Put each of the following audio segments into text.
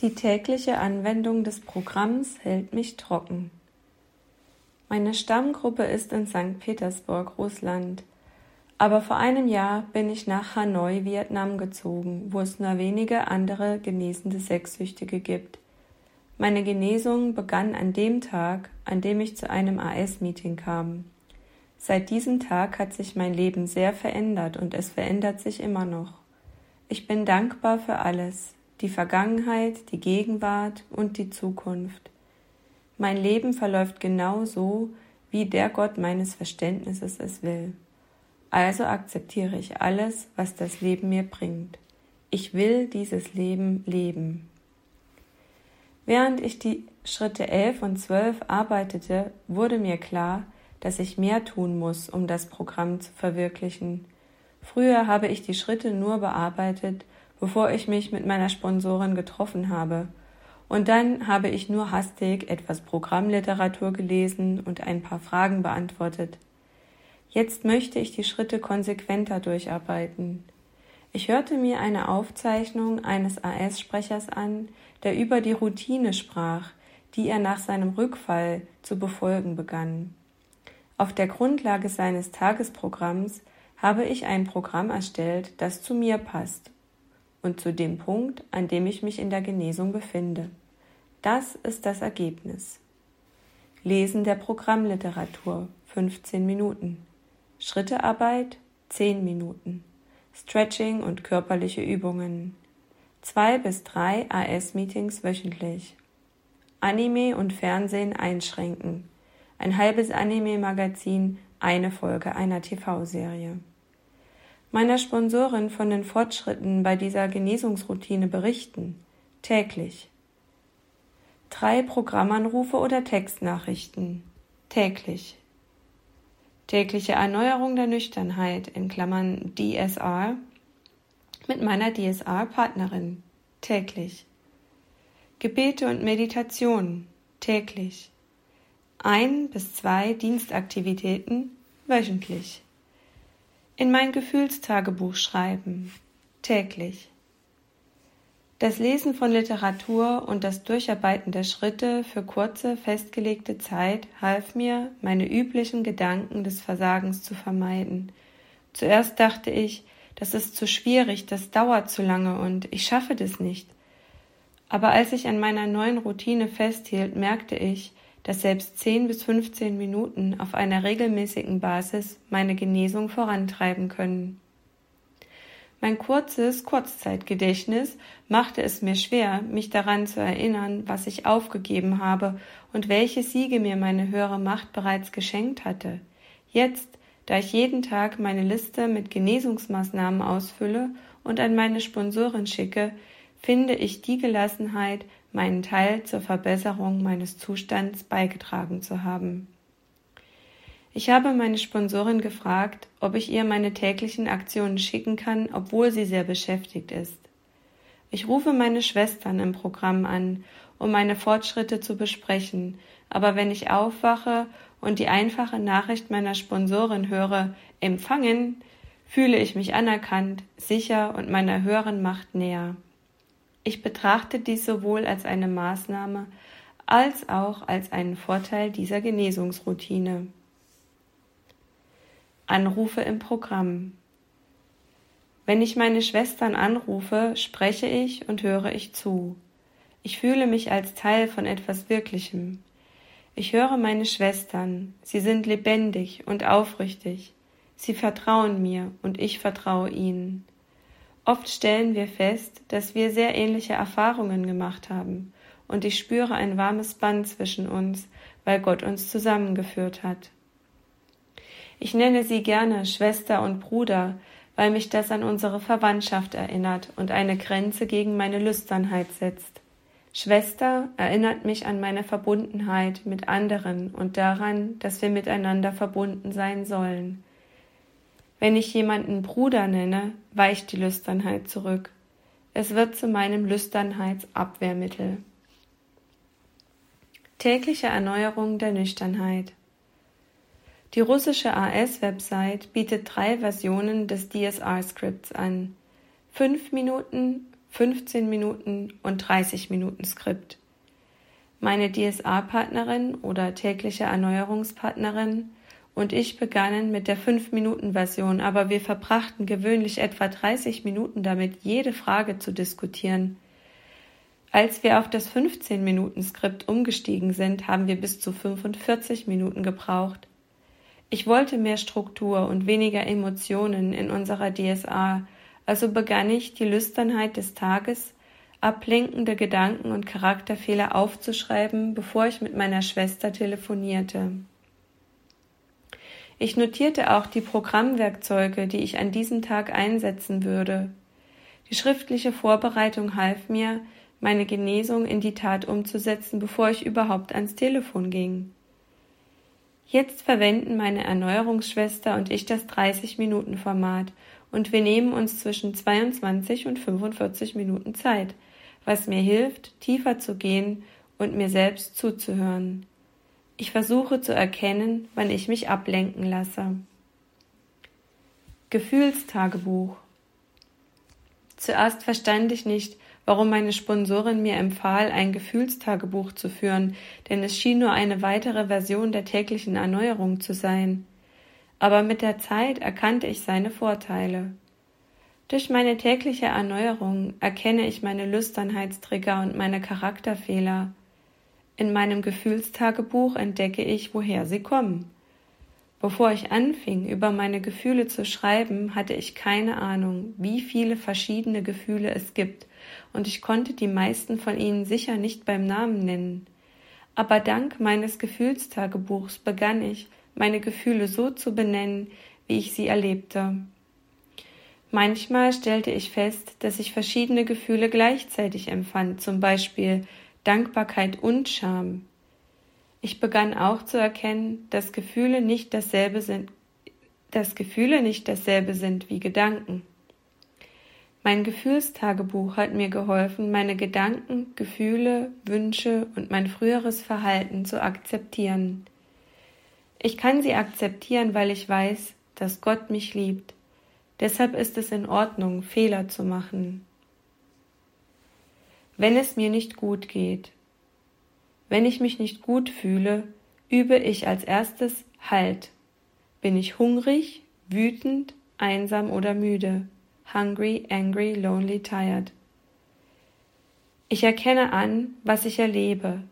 Die tägliche Anwendung des Programms hält mich trocken. Meine Stammgruppe ist in St. Petersburg, Russland. Aber vor einem Jahr bin ich nach Hanoi, Vietnam gezogen, wo es nur wenige andere genesende Sexsüchtige gibt. Meine Genesung begann an dem Tag, an dem ich zu einem AS-Meeting kam. Seit diesem Tag hat sich mein Leben sehr verändert und es verändert sich immer noch. Ich bin dankbar für alles, die Vergangenheit, die Gegenwart und die Zukunft. Mein Leben verläuft genau so, wie der Gott meines Verständnisses es will. Also akzeptiere ich alles, was das Leben mir bringt. Ich will dieses Leben leben. Während ich die Schritte 11 und 12 arbeitete, wurde mir klar, dass ich mehr tun muss, um das Programm zu verwirklichen. Früher habe ich die Schritte nur bearbeitet, bevor ich mich mit meiner Sponsorin getroffen habe. Und dann habe ich nur hastig etwas Programmliteratur gelesen und ein paar Fragen beantwortet. Jetzt möchte ich die Schritte konsequenter durcharbeiten. Ich hörte mir eine Aufzeichnung eines AS-Sprechers an, der über die Routine sprach, die er nach seinem Rückfall zu befolgen begann. Auf der Grundlage seines Tagesprogramms habe ich ein Programm erstellt, das zu mir passt und zu dem Punkt, an dem ich mich in der Genesung befinde. Das ist das Ergebnis. Lesen der Programmliteratur 15 Minuten. Schrittearbeit 10 Minuten. Stretching und körperliche Übungen. Zwei bis drei AS-Meetings wöchentlich. Anime und Fernsehen einschränken. Ein halbes Anime-Magazin, eine Folge einer TV-Serie. Meiner Sponsorin von den Fortschritten bei dieser Genesungsroutine berichten. Täglich. Drei Programmanrufe oder Textnachrichten. Täglich tägliche Erneuerung der Nüchternheit in Klammern DSR mit meiner DSR-Partnerin täglich. Gebete und Meditation täglich. Ein bis zwei Dienstaktivitäten wöchentlich. In mein Gefühlstagebuch schreiben täglich. Das Lesen von Literatur und das Durcharbeiten der Schritte für kurze, festgelegte Zeit half mir, meine üblichen Gedanken des Versagens zu vermeiden. Zuerst dachte ich, das ist zu schwierig, das dauert zu lange und ich schaffe das nicht. Aber als ich an meiner neuen Routine festhielt, merkte ich, dass selbst 10 bis 15 Minuten auf einer regelmäßigen Basis meine Genesung vorantreiben können. Mein kurzes Kurzzeitgedächtnis machte es mir schwer, mich daran zu erinnern, was ich aufgegeben habe und welche Siege mir meine höhere Macht bereits geschenkt hatte. Jetzt, da ich jeden Tag meine Liste mit Genesungsmaßnahmen ausfülle und an meine Sponsorin schicke, finde ich die Gelassenheit, meinen Teil zur Verbesserung meines Zustands beigetragen zu haben. Ich habe meine Sponsorin gefragt, ob ich ihr meine täglichen Aktionen schicken kann, obwohl sie sehr beschäftigt ist. Ich rufe meine Schwestern im Programm an, um meine Fortschritte zu besprechen, aber wenn ich aufwache und die einfache Nachricht meiner Sponsorin höre, empfangen, fühle ich mich anerkannt, sicher und meiner höheren Macht näher. Ich betrachte dies sowohl als eine Maßnahme als auch als einen Vorteil dieser Genesungsroutine. Anrufe im Programm. Wenn ich meine Schwestern anrufe, spreche ich und höre ich zu. Ich fühle mich als Teil von etwas Wirklichem. Ich höre meine Schwestern, sie sind lebendig und aufrichtig. Sie vertrauen mir und ich vertraue ihnen. Oft stellen wir fest, dass wir sehr ähnliche Erfahrungen gemacht haben, und ich spüre ein warmes Band zwischen uns, weil Gott uns zusammengeführt hat. Ich nenne sie gerne Schwester und Bruder, weil mich das an unsere Verwandtschaft erinnert und eine Grenze gegen meine Lüsternheit setzt. Schwester erinnert mich an meine Verbundenheit mit anderen und daran, dass wir miteinander verbunden sein sollen. Wenn ich jemanden Bruder nenne, weicht die Lüsternheit zurück. Es wird zu meinem Lüsternheitsabwehrmittel. Tägliche Erneuerung der Nüchternheit. Die russische AS-Website bietet drei Versionen des DSR-Skripts an. Fünf Minuten, 15 Minuten und 30 Minuten Skript. Meine DSA-Partnerin oder tägliche Erneuerungspartnerin und ich begannen mit der 5-Minuten-Version, aber wir verbrachten gewöhnlich etwa 30 Minuten damit, jede Frage zu diskutieren. Als wir auf das 15-Minuten-Skript umgestiegen sind, haben wir bis zu 45 Minuten gebraucht. Ich wollte mehr Struktur und weniger Emotionen in unserer DSA, also begann ich, die Lüsternheit des Tages, ablenkende Gedanken und Charakterfehler aufzuschreiben, bevor ich mit meiner Schwester telefonierte. Ich notierte auch die Programmwerkzeuge, die ich an diesem Tag einsetzen würde. Die schriftliche Vorbereitung half mir, meine Genesung in die Tat umzusetzen, bevor ich überhaupt ans Telefon ging. Jetzt verwenden meine Erneuerungsschwester und ich das 30-Minuten-Format und wir nehmen uns zwischen 22 und 45 Minuten Zeit, was mir hilft, tiefer zu gehen und mir selbst zuzuhören. Ich versuche zu erkennen, wann ich mich ablenken lasse. Gefühlstagebuch. Zuerst verstand ich nicht, warum meine Sponsorin mir empfahl, ein Gefühlstagebuch zu führen, denn es schien nur eine weitere Version der täglichen Erneuerung zu sein. Aber mit der Zeit erkannte ich seine Vorteile. Durch meine tägliche Erneuerung erkenne ich meine Lüsternheitstrigger und meine Charakterfehler. In meinem Gefühlstagebuch entdecke ich, woher sie kommen. Bevor ich anfing, über meine Gefühle zu schreiben, hatte ich keine Ahnung, wie viele verschiedene Gefühle es gibt, und ich konnte die meisten von ihnen sicher nicht beim Namen nennen. Aber dank meines Gefühlstagebuchs begann ich, meine Gefühle so zu benennen, wie ich sie erlebte. Manchmal stellte ich fest, dass ich verschiedene Gefühle gleichzeitig empfand, zum Beispiel Dankbarkeit und Scham. Ich begann auch zu erkennen, dass Gefühle nicht dasselbe sind, dass Gefühle nicht dasselbe sind wie Gedanken. Mein Gefühlstagebuch hat mir geholfen, meine Gedanken, Gefühle, Wünsche und mein früheres Verhalten zu akzeptieren. Ich kann sie akzeptieren, weil ich weiß, dass Gott mich liebt. Deshalb ist es in Ordnung, Fehler zu machen. Wenn es mir nicht gut geht, wenn ich mich nicht gut fühle, übe ich als erstes Halt. Bin ich hungrig, wütend, einsam oder müde? Hungry, angry, lonely, tired. Ich erkenne an, was ich erlebe.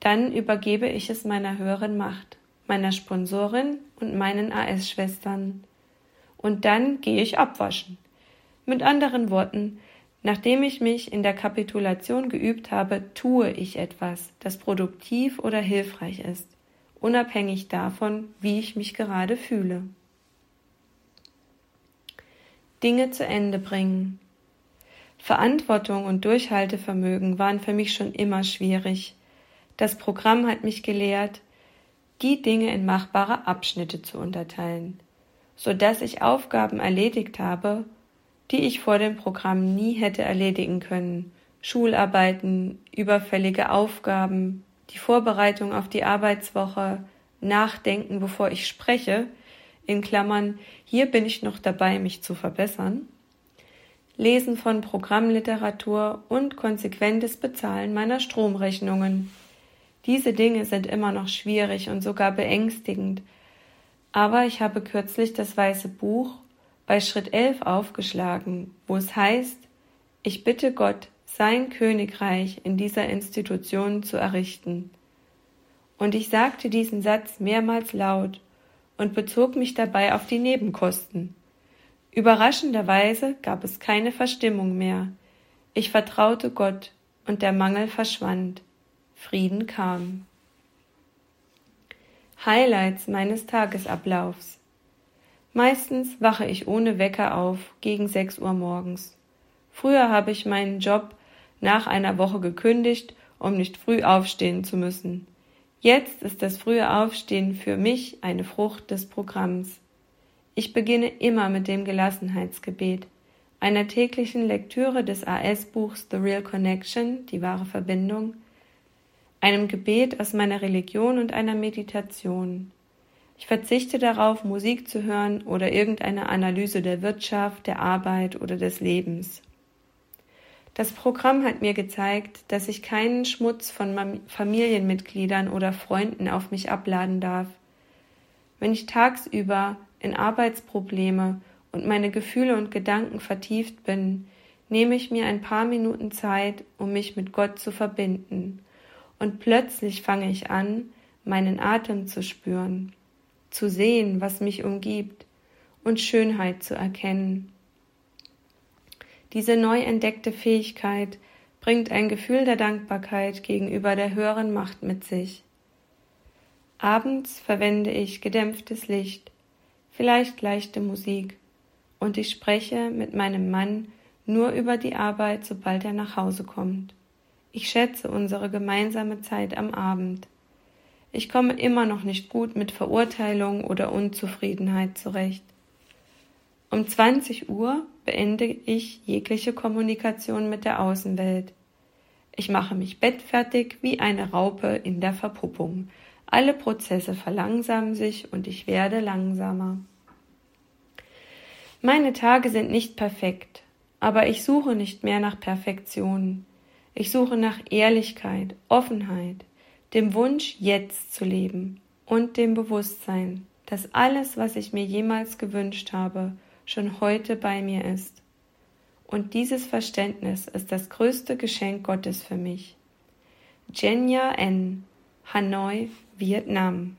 Dann übergebe ich es meiner höheren Macht, meiner Sponsorin und meinen AS-Schwestern. Und dann gehe ich abwaschen. Mit anderen Worten, Nachdem ich mich in der Kapitulation geübt habe, tue ich etwas, das produktiv oder hilfreich ist, unabhängig davon, wie ich mich gerade fühle. Dinge zu Ende bringen. Verantwortung und Durchhaltevermögen waren für mich schon immer schwierig. Das Programm hat mich gelehrt, die Dinge in machbare Abschnitte zu unterteilen, so dass ich Aufgaben erledigt habe die ich vor dem Programm nie hätte erledigen können. Schularbeiten, überfällige Aufgaben, die Vorbereitung auf die Arbeitswoche, Nachdenken, bevor ich spreche, in Klammern, hier bin ich noch dabei, mich zu verbessern, Lesen von Programmliteratur und konsequentes Bezahlen meiner Stromrechnungen. Diese Dinge sind immer noch schwierig und sogar beängstigend, aber ich habe kürzlich das weiße Buch bei Schritt 11 aufgeschlagen, wo es heißt, ich bitte Gott, sein Königreich in dieser Institution zu errichten. Und ich sagte diesen Satz mehrmals laut und bezog mich dabei auf die Nebenkosten. Überraschenderweise gab es keine Verstimmung mehr. Ich vertraute Gott und der Mangel verschwand. Frieden kam. Highlights meines Tagesablaufs. Meistens wache ich ohne Wecker auf, gegen sechs Uhr morgens. Früher habe ich meinen Job nach einer Woche gekündigt, um nicht früh aufstehen zu müssen. Jetzt ist das frühe Aufstehen für mich eine Frucht des Programms. Ich beginne immer mit dem Gelassenheitsgebet, einer täglichen Lektüre des AS-Buchs The Real Connection, die wahre Verbindung, einem Gebet aus meiner Religion und einer Meditation. Ich verzichte darauf, Musik zu hören oder irgendeine Analyse der Wirtschaft, der Arbeit oder des Lebens. Das Programm hat mir gezeigt, dass ich keinen Schmutz von Familienmitgliedern oder Freunden auf mich abladen darf. Wenn ich tagsüber in Arbeitsprobleme und meine Gefühle und Gedanken vertieft bin, nehme ich mir ein paar Minuten Zeit, um mich mit Gott zu verbinden, und plötzlich fange ich an, meinen Atem zu spüren, zu sehen, was mich umgibt, und Schönheit zu erkennen. Diese neu entdeckte Fähigkeit bringt ein Gefühl der Dankbarkeit gegenüber der höheren Macht mit sich. Abends verwende ich gedämpftes Licht, vielleicht leichte Musik, und ich spreche mit meinem Mann nur über die Arbeit, sobald er nach Hause kommt. Ich schätze unsere gemeinsame Zeit am Abend. Ich komme immer noch nicht gut mit Verurteilung oder Unzufriedenheit zurecht. Um 20 Uhr beende ich jegliche Kommunikation mit der Außenwelt. Ich mache mich bettfertig wie eine Raupe in der Verpuppung. Alle Prozesse verlangsamen sich und ich werde langsamer. Meine Tage sind nicht perfekt, aber ich suche nicht mehr nach Perfektion. Ich suche nach Ehrlichkeit, Offenheit, dem Wunsch, jetzt zu leben und dem Bewusstsein, dass alles, was ich mir jemals gewünscht habe, schon heute bei mir ist. Und dieses Verständnis ist das größte Geschenk Gottes für mich. Jenya N. Hanoi, Vietnam